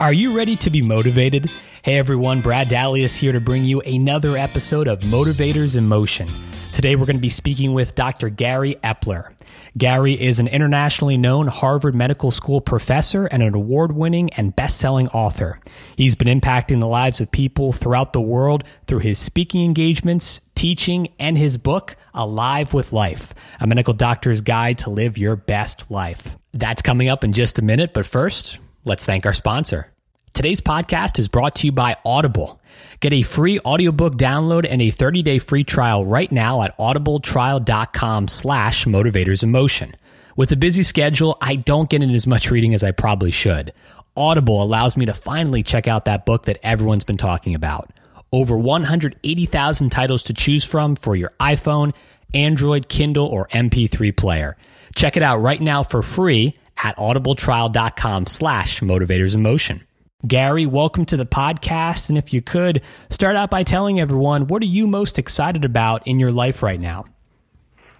Are you ready to be motivated? Hey everyone, Brad Daly here to bring you another episode of Motivators in Motion. Today we're going to be speaking with Dr. Gary Epler. Gary is an internationally known Harvard Medical School professor and an award winning and best selling author. He's been impacting the lives of people throughout the world through his speaking engagements, teaching, and his book, Alive with Life, a medical doctor's guide to live your best life. That's coming up in just a minute, but first, let's thank our sponsor. Today's podcast is brought to you by Audible. Get a free audiobook download and a 30-day free trial right now at audibletrial.com slash motivators in. With a busy schedule, I don't get in as much reading as I probably should. Audible allows me to finally check out that book that everyone's been talking about. Over 180,000 titles to choose from for your iPhone, Android, Kindle, or MP3 player. Check it out right now for free at audibletrial.com slash motivators in motion. Gary, welcome to the podcast. And if you could start out by telling everyone, what are you most excited about in your life right now?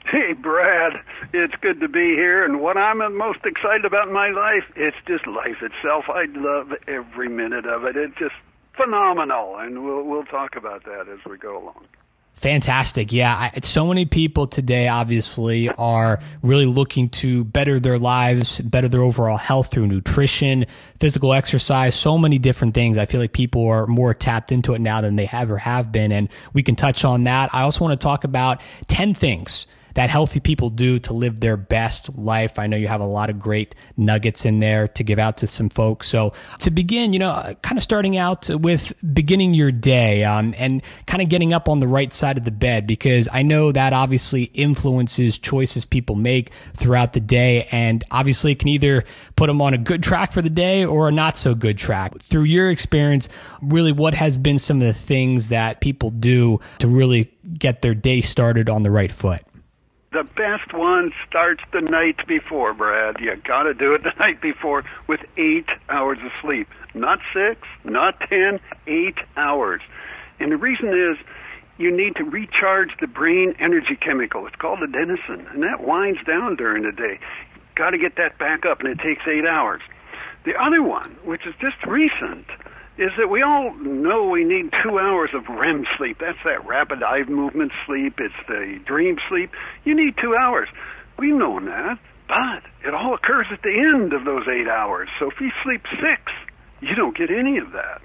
Hey, Brad, it's good to be here. And what I'm most excited about in my life, it's just life itself. I love every minute of it. It's just phenomenal. And we'll, we'll talk about that as we go along. Fantastic. Yeah. I, so many people today, obviously, are really looking to better their lives, better their overall health through nutrition, physical exercise, so many different things. I feel like people are more tapped into it now than they ever have been. And we can touch on that. I also want to talk about 10 things that healthy people do to live their best life. I know you have a lot of great nuggets in there to give out to some folks. So to begin, you know, kind of starting out with beginning your day um, and kind of getting up on the right side of the bed because I know that obviously influences choices people make throughout the day and obviously can either put them on a good track for the day or a not so good track. Through your experience, really what has been some of the things that people do to really get their day started on the right foot? The best one starts the night before, Brad. You got to do it the night before with eight hours of sleep. Not six, not ten, eight hours. And the reason is you need to recharge the brain energy chemical. It's called adenosine, and that winds down during the day. Got to get that back up, and it takes eight hours. The other one, which is just recent, is that we all know we need two hours of REM sleep. That's that rapid eye movement sleep. It's the dream sleep. You need two hours. We've known that, but it all occurs at the end of those eight hours. So if you sleep six, you don't get any of that.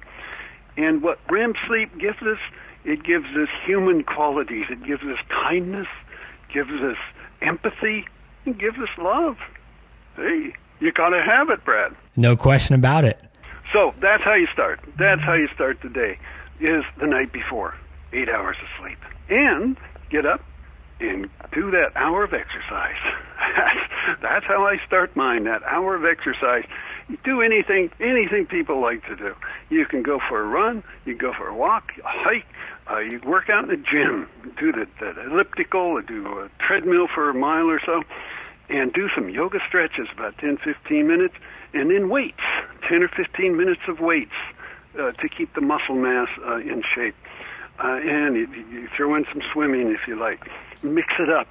And what REM sleep gives us, it gives us human qualities. It gives us kindness, gives us empathy, it gives us love. Hey, you gotta have it, Brad. No question about it. So that's how you start. That's how you start the day. Is the night before, eight hours of sleep, and get up and do that hour of exercise. that's, how I start mine. That hour of exercise. Do anything, anything people like to do. You can go for a run. You can go for a walk, a hike. Uh, you work out in the gym. Do the, the elliptical. Do a treadmill for a mile or so, and do some yoga stretches, about 10, 15 minutes and then weights, 10 or 15 minutes of weights uh, to keep the muscle mass uh, in shape. Uh, and you, you throw in some swimming if you like. Mix it up.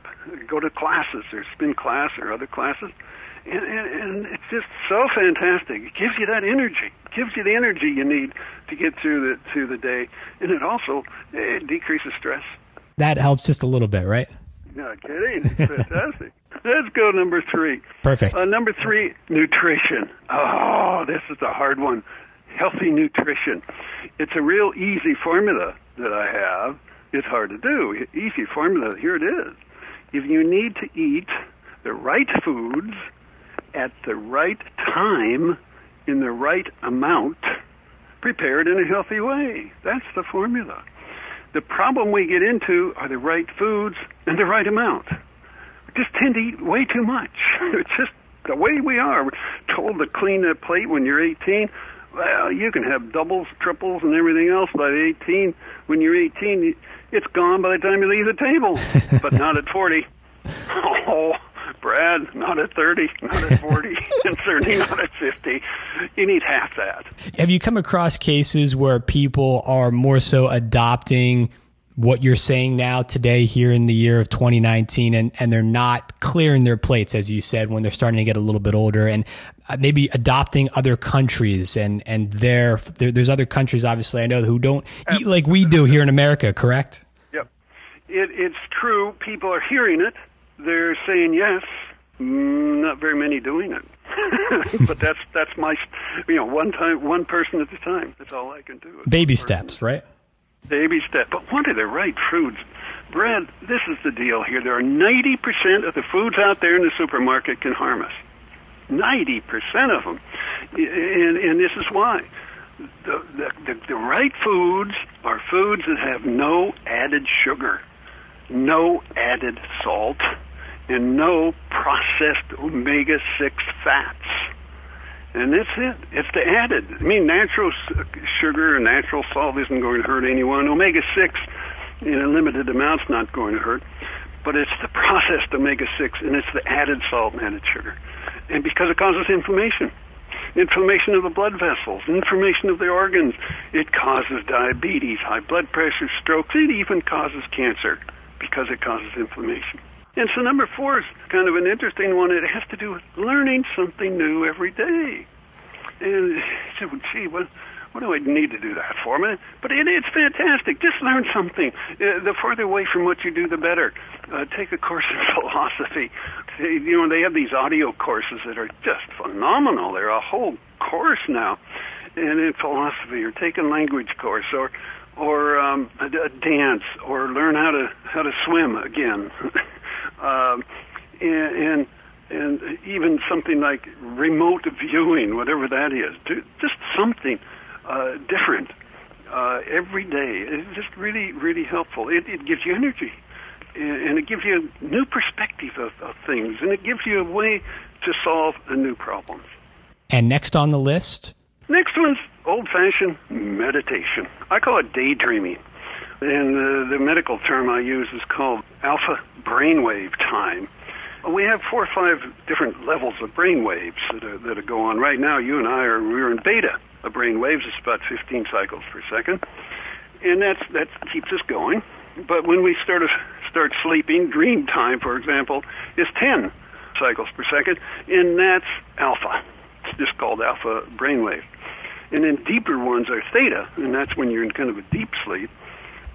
Go to classes or spin class or other classes. And, and, and it's just so fantastic. It gives you that energy. It gives you the energy you need to get through the through the day, and it also it decreases stress. That helps just a little bit, right? Not kidding. It's fantastic. Let's go number three. Perfect. Uh, number three, nutrition. Oh, this is a hard one. Healthy nutrition. It's a real easy formula that I have. It's hard to do. Easy formula. Here it is. If you need to eat the right foods at the right time in the right amount, prepared in a healthy way. That's the formula. The problem we get into are the right foods and the right amount just tend to eat way too much. It's just the way we are. We're told to clean that plate when you're 18. Well, you can have doubles, triples, and everything else by 18. When you're 18, it's gone by the time you leave the table, but not at 40. Oh, Brad, not at 30, not at 40, and certainly not at 50. You need half that. Have you come across cases where people are more so adopting what you're saying now today here in the year of 2019 and, and they're not clearing their plates as you said when they're starting to get a little bit older and uh, maybe adopting other countries and and there, there's other countries obviously I know who don't eat like we do here in America correct? Yep. It, it's true people are hearing it. They're saying yes. Mm, not very many doing it. But that's that's my you know one time one person at a time. That's all I can do. Baby steps right baby step. But what are the right foods? Brad, this is the deal here. There are 90% of the foods out there in the supermarket can harm us. 90% of them. And, and this is why. The, the, the, the right foods are foods that have no added sugar, no added salt, and no processed omega 6 fats and that's it. It's the added. I mean, natural sugar and natural salt isn't going to hurt anyone. Omega six, in a limited amount, is not going to hurt. But it's the processed omega six, and it's the added salt and added sugar, and because it causes inflammation, inflammation of the blood vessels, inflammation of the organs, it causes diabetes, high blood pressure, strokes. It even causes cancer because it causes inflammation. And so number four is kind of an interesting one. It has to do with learning something new every day. And you well, gee, what, what do I need to do that for? Man? But it, it's fantastic. Just learn something. Uh, the further away from what you do, the better. Uh, take a course in philosophy. You know, they have these audio courses that are just phenomenal. They're a whole course now. And in philosophy, or take a language course, or or um, a, a dance, or learn how to how to swim again. um, and, and and even something like remote viewing, whatever that is, just something uh, different uh, every day. It's just really, really helpful. It, it gives you energy, and it gives you a new perspective of, of things, and it gives you a way to solve a new problem. And next on the list? Next one's old fashioned meditation. I call it daydreaming. And uh, the medical term I use is called alpha brainwave time. We have four or five different levels of brain waves that, are, that are go on. Right now, you and I are we're in beta. A brain waves is about 15 cycles per second, and that's that keeps us going. But when we start start sleeping, dream time, for example, is 10 cycles per second, and that's alpha. It's just called alpha brainwave. And then deeper ones are theta, and that's when you're in kind of a deep sleep.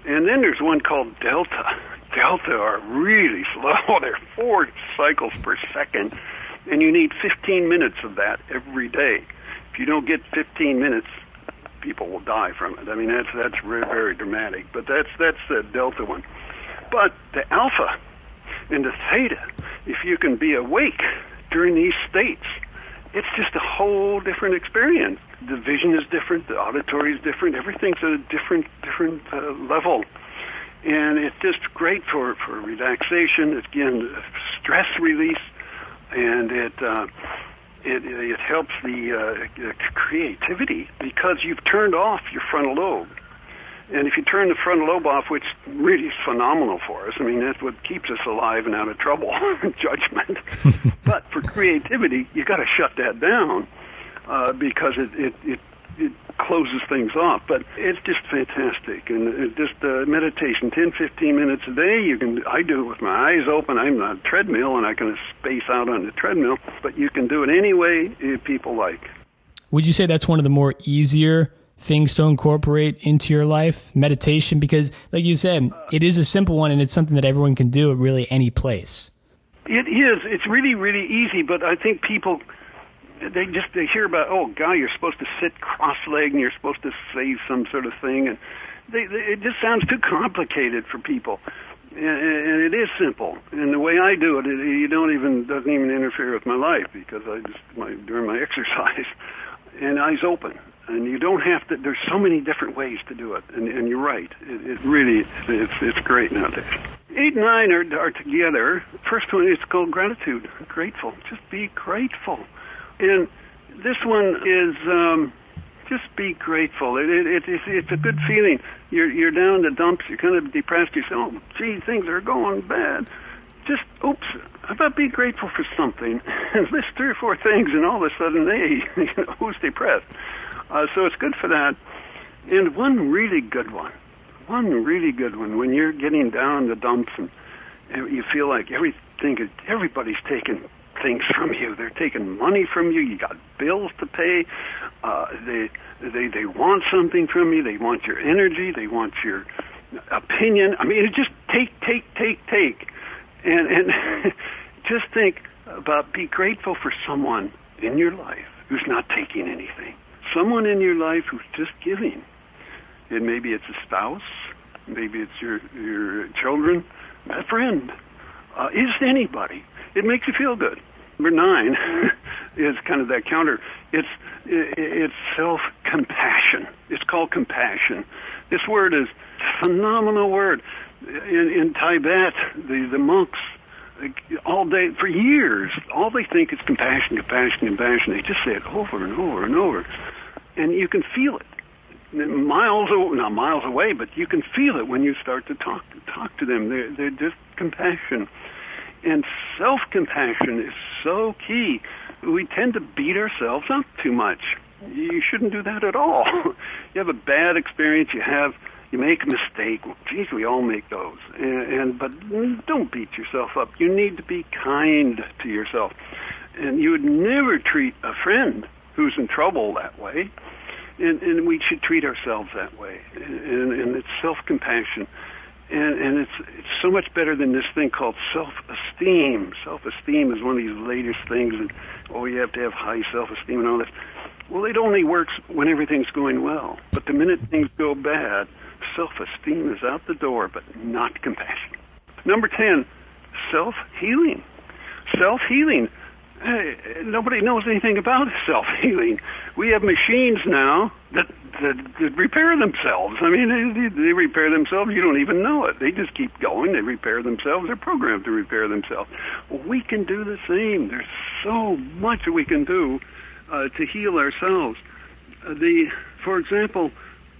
And then there's one called delta. Delta are really slow. They're four cycles per second, and you need 15 minutes of that every day. If you don't get 15 minutes, people will die from it. I mean, that's that's very, very dramatic. But that's that's the delta one. But the alpha and the theta, if you can be awake during these states, it's just a whole different experience. The vision is different, the auditory is different, everything's at a different different uh, level, and it's just great for for relaxation. Again, stress release, and it. Uh, it, it helps the uh, creativity because you've turned off your frontal lobe. And if you turn the frontal lobe off, which really is phenomenal for us, I mean, that's what keeps us alive and out of trouble, judgment. but for creativity, you got to shut that down uh, because it, it, it, it closes things off. But it's just fantastic. And it just uh, meditation, 10, 15 minutes a day. You can. I do it with my eyes open. I'm on a treadmill, and I can space out on the treadmill. But you can do it any way uh, people like. Would you say that's one of the more easier things to incorporate into your life, meditation, because like you said, it is a simple one and it's something that everyone can do at really any place. It is. It's really, really easy, but I think people they just they hear about oh god you're supposed to sit cross-legged and you're supposed to say some sort of thing and they, they, it just sounds too complicated for people and, it is simple and the way I do it, it you don't even doesn't even interfere with my life because I just my during my exercise and eyes open and you don't have to. There's so many different ways to do it, and, and you're right. It, it really it's it's great nowadays. Eight and nine are are together. First one is called gratitude. Grateful. Just be grateful, and this one is. Um, just be grateful. It, it, it, it's, it's a good feeling. You're you're down in the dumps. You're kind of depressed. You say, "Oh, gee, things are going bad." Just oops. How about be grateful for something and list three or four things, and all of a sudden, hey, you know, who's depressed? Uh, so it's good for that. And one really good one, one really good one when you're getting down in the dumps and, you feel like everything, everybody's taking things from you. They're taking money from you. You got bills to pay. Uh, they they they want something from you. They want your energy. They want your opinion. I mean, it just take take take take, and and just think about be grateful for someone in your life who's not taking anything. Someone in your life who's just giving. And maybe it's a spouse, maybe it's your your children, a friend. Uh, is anybody? It makes you feel good. Number nine is kind of that counter. It's it's self compassion. It's called compassion. This word is phenomenal word. In, in Tibet, the the monks all day for years, all they think is compassion, compassion, compassion. They just say it over and over and over, and you can feel it miles not miles away, but you can feel it when you start to talk talk to them. They're they're just compassion, and self compassion is so key. We tend to beat ourselves up too much. You shouldn't do that at all. you have a bad experience. You have you make a mistake. Geez, we all make those. And, and but don't beat yourself up. You need to be kind to yourself, and you would never treat a friend who's in trouble that way and, and we should treat ourselves that way. And, and it's self-compassion, and, and it's it's so much better than this thing called self-esteem. Self-esteem is one of these latest things, and oh, you have to have high self-esteem and all this. Well, it only works when everything's going well. But the minute things go bad, self-esteem is out the door, but not compassion. Number ten, self-healing. Self-healing nobody knows anything about self healing. We have machines now that, that that repair themselves. I mean, they, they repair themselves. You don't even know it. They just keep going. They repair themselves. They're programmed to repair themselves. We can do the same. There's so much we can do uh, to heal ourselves. Uh, the, for example,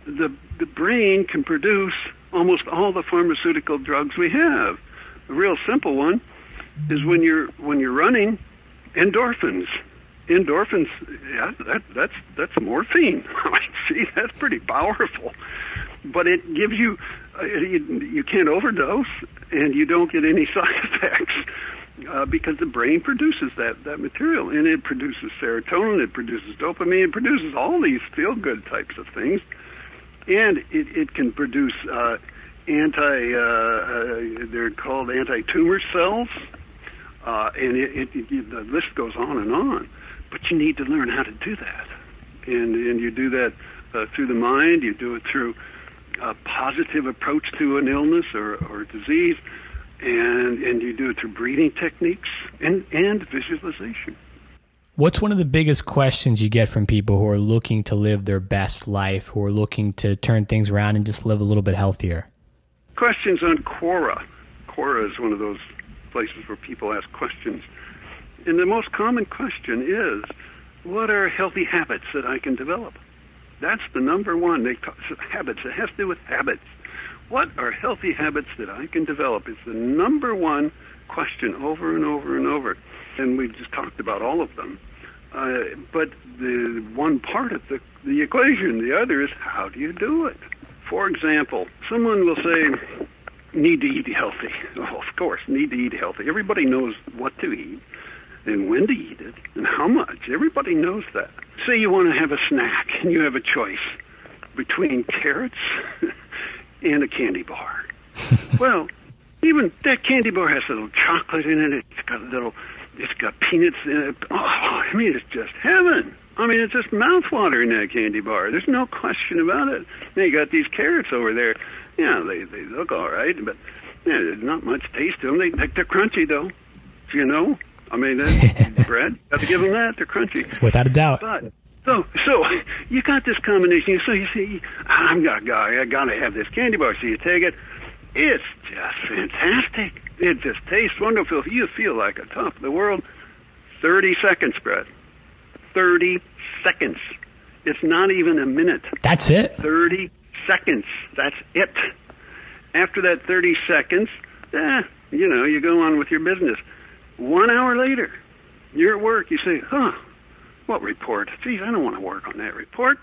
the the brain can produce almost all the pharmaceutical drugs we have. A real simple one is when you're when you're running endorphins. Endorphins, yeah, that, that's that's morphine. See, that's pretty powerful, but it gives you, uh, you you can't overdose, and you don't get any side effects. Uh, because the brain produces that that material, and it produces serotonin, it produces dopamine, it produces all these feel good types of things, and it, it can produce uh, anti uh, uh, they're called anti tumor cells, uh, and it, it, it, the list goes on and on. But you need to learn how to do that, and and you do that uh, through the mind. You do it through a positive approach to an illness or, or disease, and and you do it through breathing techniques and and visualization. What's one of the biggest questions you get from people who are looking to live their best life, who are looking to turn things around and just live a little bit healthier? Questions on Quora. Quora is one of those places where people ask questions. And the most common question is, what are healthy habits that I can develop? That's the number one. They talk, habits. It has to do with habits. What are healthy habits that I can develop? It's the number one question over and over and over. And we've just talked about all of them. Uh, but the one part of the, the equation, the other is how do you do it? For example, someone will say, need to eat healthy. Well, of course, need to eat healthy. Everybody knows what to eat and when to eat it and how much. Everybody knows that. Say you want to have a snack and you have a choice between carrots and a candy bar. well, even that candy bar has a little chocolate in it. It's got a little, it's got peanuts in it. Oh, I mean, it's just heaven. I mean, it's just mouthwatering that candy bar. There's no question about it. Now you got these carrots over there yeah, they they look all right, but yeah, there's not much taste to them. They they're crunchy though. You know, I mean, Brad. Got to give them that. They're crunchy. Without a doubt. But so so you got this combination. So you see, I'm got guy. I got to have this candy bar. So you take it. It's just fantastic. It just tastes wonderful. You feel like a top of the world. Thirty seconds, Brett. Thirty seconds. It's not even a minute. That's it. Thirty seconds. That's it. After that 30 seconds, eh, you know, you go on with your business. One hour later, you're at work. You say, huh, what report? Geez, I don't want to work on that report.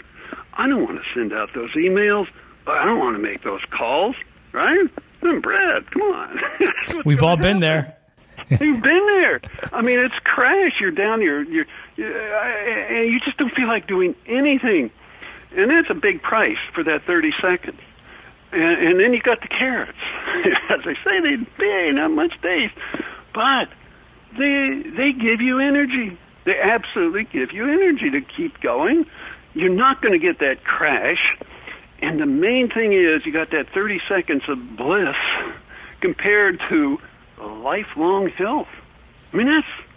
I don't want to send out those emails. I don't want to make those calls, right? I'm Brad. Come on. We've all been there. You've been there. I mean, it's crash. You're down. You're, you're, you're uh, and you just don't feel like doing anything, and that's a big price for that 30 seconds. And, and then you got the carrots. As I say, they they ain't not much taste, but they they give you energy. They absolutely give you energy to keep going. You're not going to get that crash. And the main thing is you got that 30 seconds of bliss compared to lifelong health. I mean, that's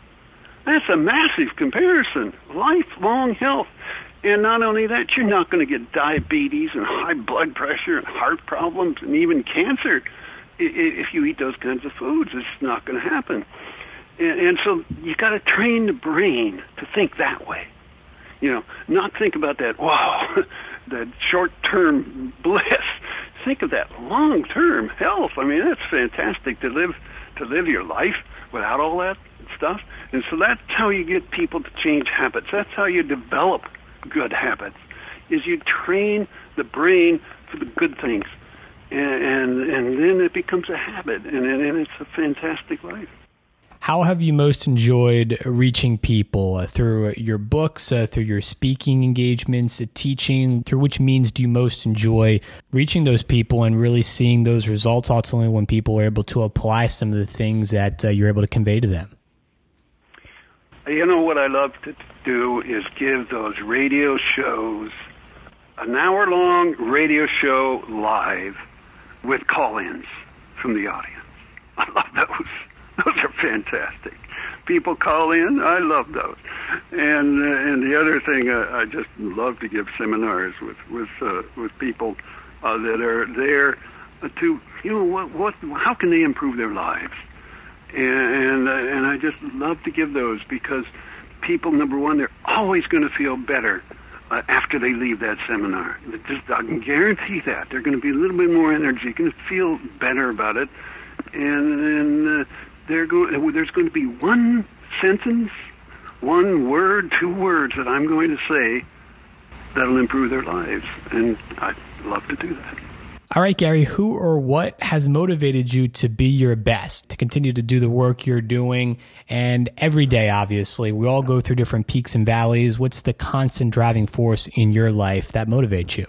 that's a massive comparison. Lifelong health. And not only that, you're not going to get diabetes and high blood pressure and heart problems and even cancer if you eat those kinds of foods. It's not going to happen. And and so you got to train the brain to think that way. You know, not think about that. Wow, that short-term bliss. Think of that long-term health. I mean, that's fantastic to live to live your life without all that stuff. And so that's how you get people to change habits. That's how you develop good habits. Is you train the brain for the good things, and and, and then it becomes a habit, and, and it's a fantastic life. How have you most enjoyed reaching people uh, through your books, uh, through your speaking engagements, uh, teaching? Through which means do you most enjoy reaching those people and really seeing those results ultimately when people are able to apply some of the things that uh, you're able to convey to them? You know what I love to do is give those radio shows an hour long radio show live with call ins from the audience. I love those. Those are fantastic. People call in. I love those. And uh, and the other thing, uh, I just love to give seminars with with uh, with people uh, that are there to you know what what how can they improve their lives, and and, uh, and I just love to give those because people number one they're always going to feel better uh, after they leave that seminar. Just I can guarantee that they're going to be a little bit more energy, going to feel better about it, and uh, go, there's going to be one sentence, one word, two words that I'm going to say that'll improve their lives. And I'd love to do that. All right, Gary, who or what has motivated you to be your best, to continue to do the work you're doing? And every day, obviously, we all go through different peaks and valleys. What's the constant driving force in your life that motivates you?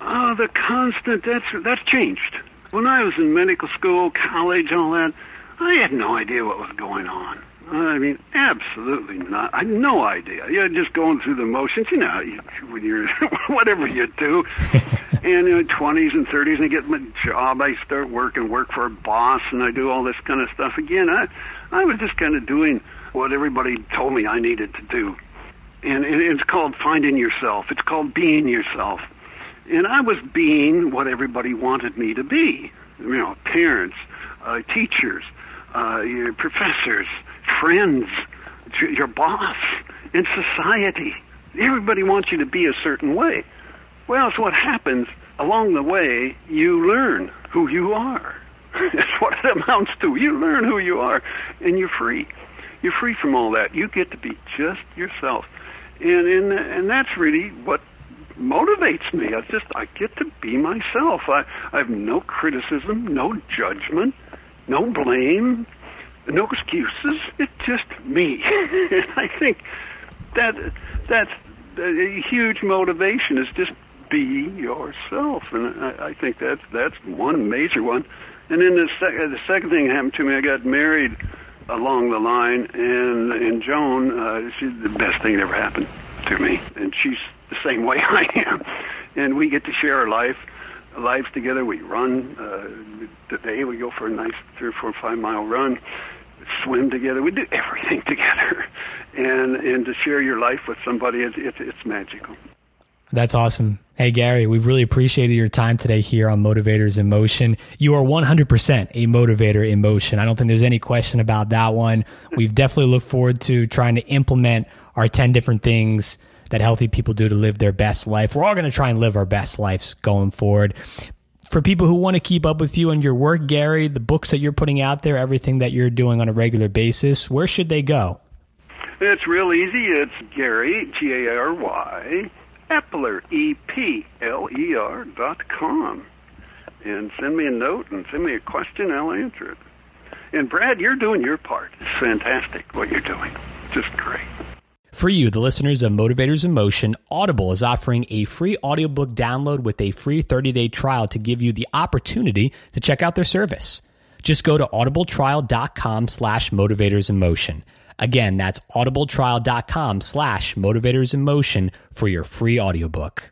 Oh, the constant, that's, that's changed. When I was in medical school, college, all that, I had no idea what was going on. I mean, absolutely not. I had no idea. You're just going through the motions, you know, you, when you're whatever you do. and in the 20s and 30s, and I get my job, I start working, work for a boss, and I do all this kind of stuff again. I, I was just kind of doing what everybody told me I needed to do. And it's called finding yourself. It's called being yourself. And I was being what everybody wanted me to be. You know, parents, uh, teachers, uh, your professors, friends, your boss, in society. Everybody wants you to be a certain way. Well, so what happens along the way, you learn who you are. That's what it amounts to. You learn who you are, and you're free. You're free from all that. You get to be just yourself, and and and that's really what motivates me. I just I get to be myself. I I have no criticism, no judgment no blame, no excuses. It's just me. and I think that that's a huge motivation is just be yourself, and I, I think that's that's one major one. And then the, sec- the second thing happened to me. I got married along the line, and and Joan, uh, she's the best thing that ever happened to me, and she's the same way I am, and we get to share our life lives together. We run uh, today. We go for a nice three or four, five mile run. Swim together. We do everything together, and and to share your life with somebody, it's it's, it's magical. That's awesome. Hey, Gary, we've really appreciated your time today here on Motivators in Motion. You are 100% a motivator in motion. I don't think there's any question about that one. We've definitely looked forward to trying to implement our 10 different things that healthy people do to live their best life. We're all going to try and live our best lives going forward. For people who want to keep up with you and your work, Gary, the books that you're putting out there, everything that you're doing on a regular basis, where should they go? It's real easy. It's Gary, G A R Y, Epler, E P L E R dot com. And send me a note and send me a question, I'll answer it. And Brad, you're doing your part. It's fantastic what you're doing. Just great. For you, the listeners of Motivators in Motion, Audible is offering a free audiobook download with a free 30-day trial to give you the opportunity to check out their service. Just go to audibletrial.com slash motivators in motion. Again, that's audibletrial.com slash motivators in motion for your free audiobook.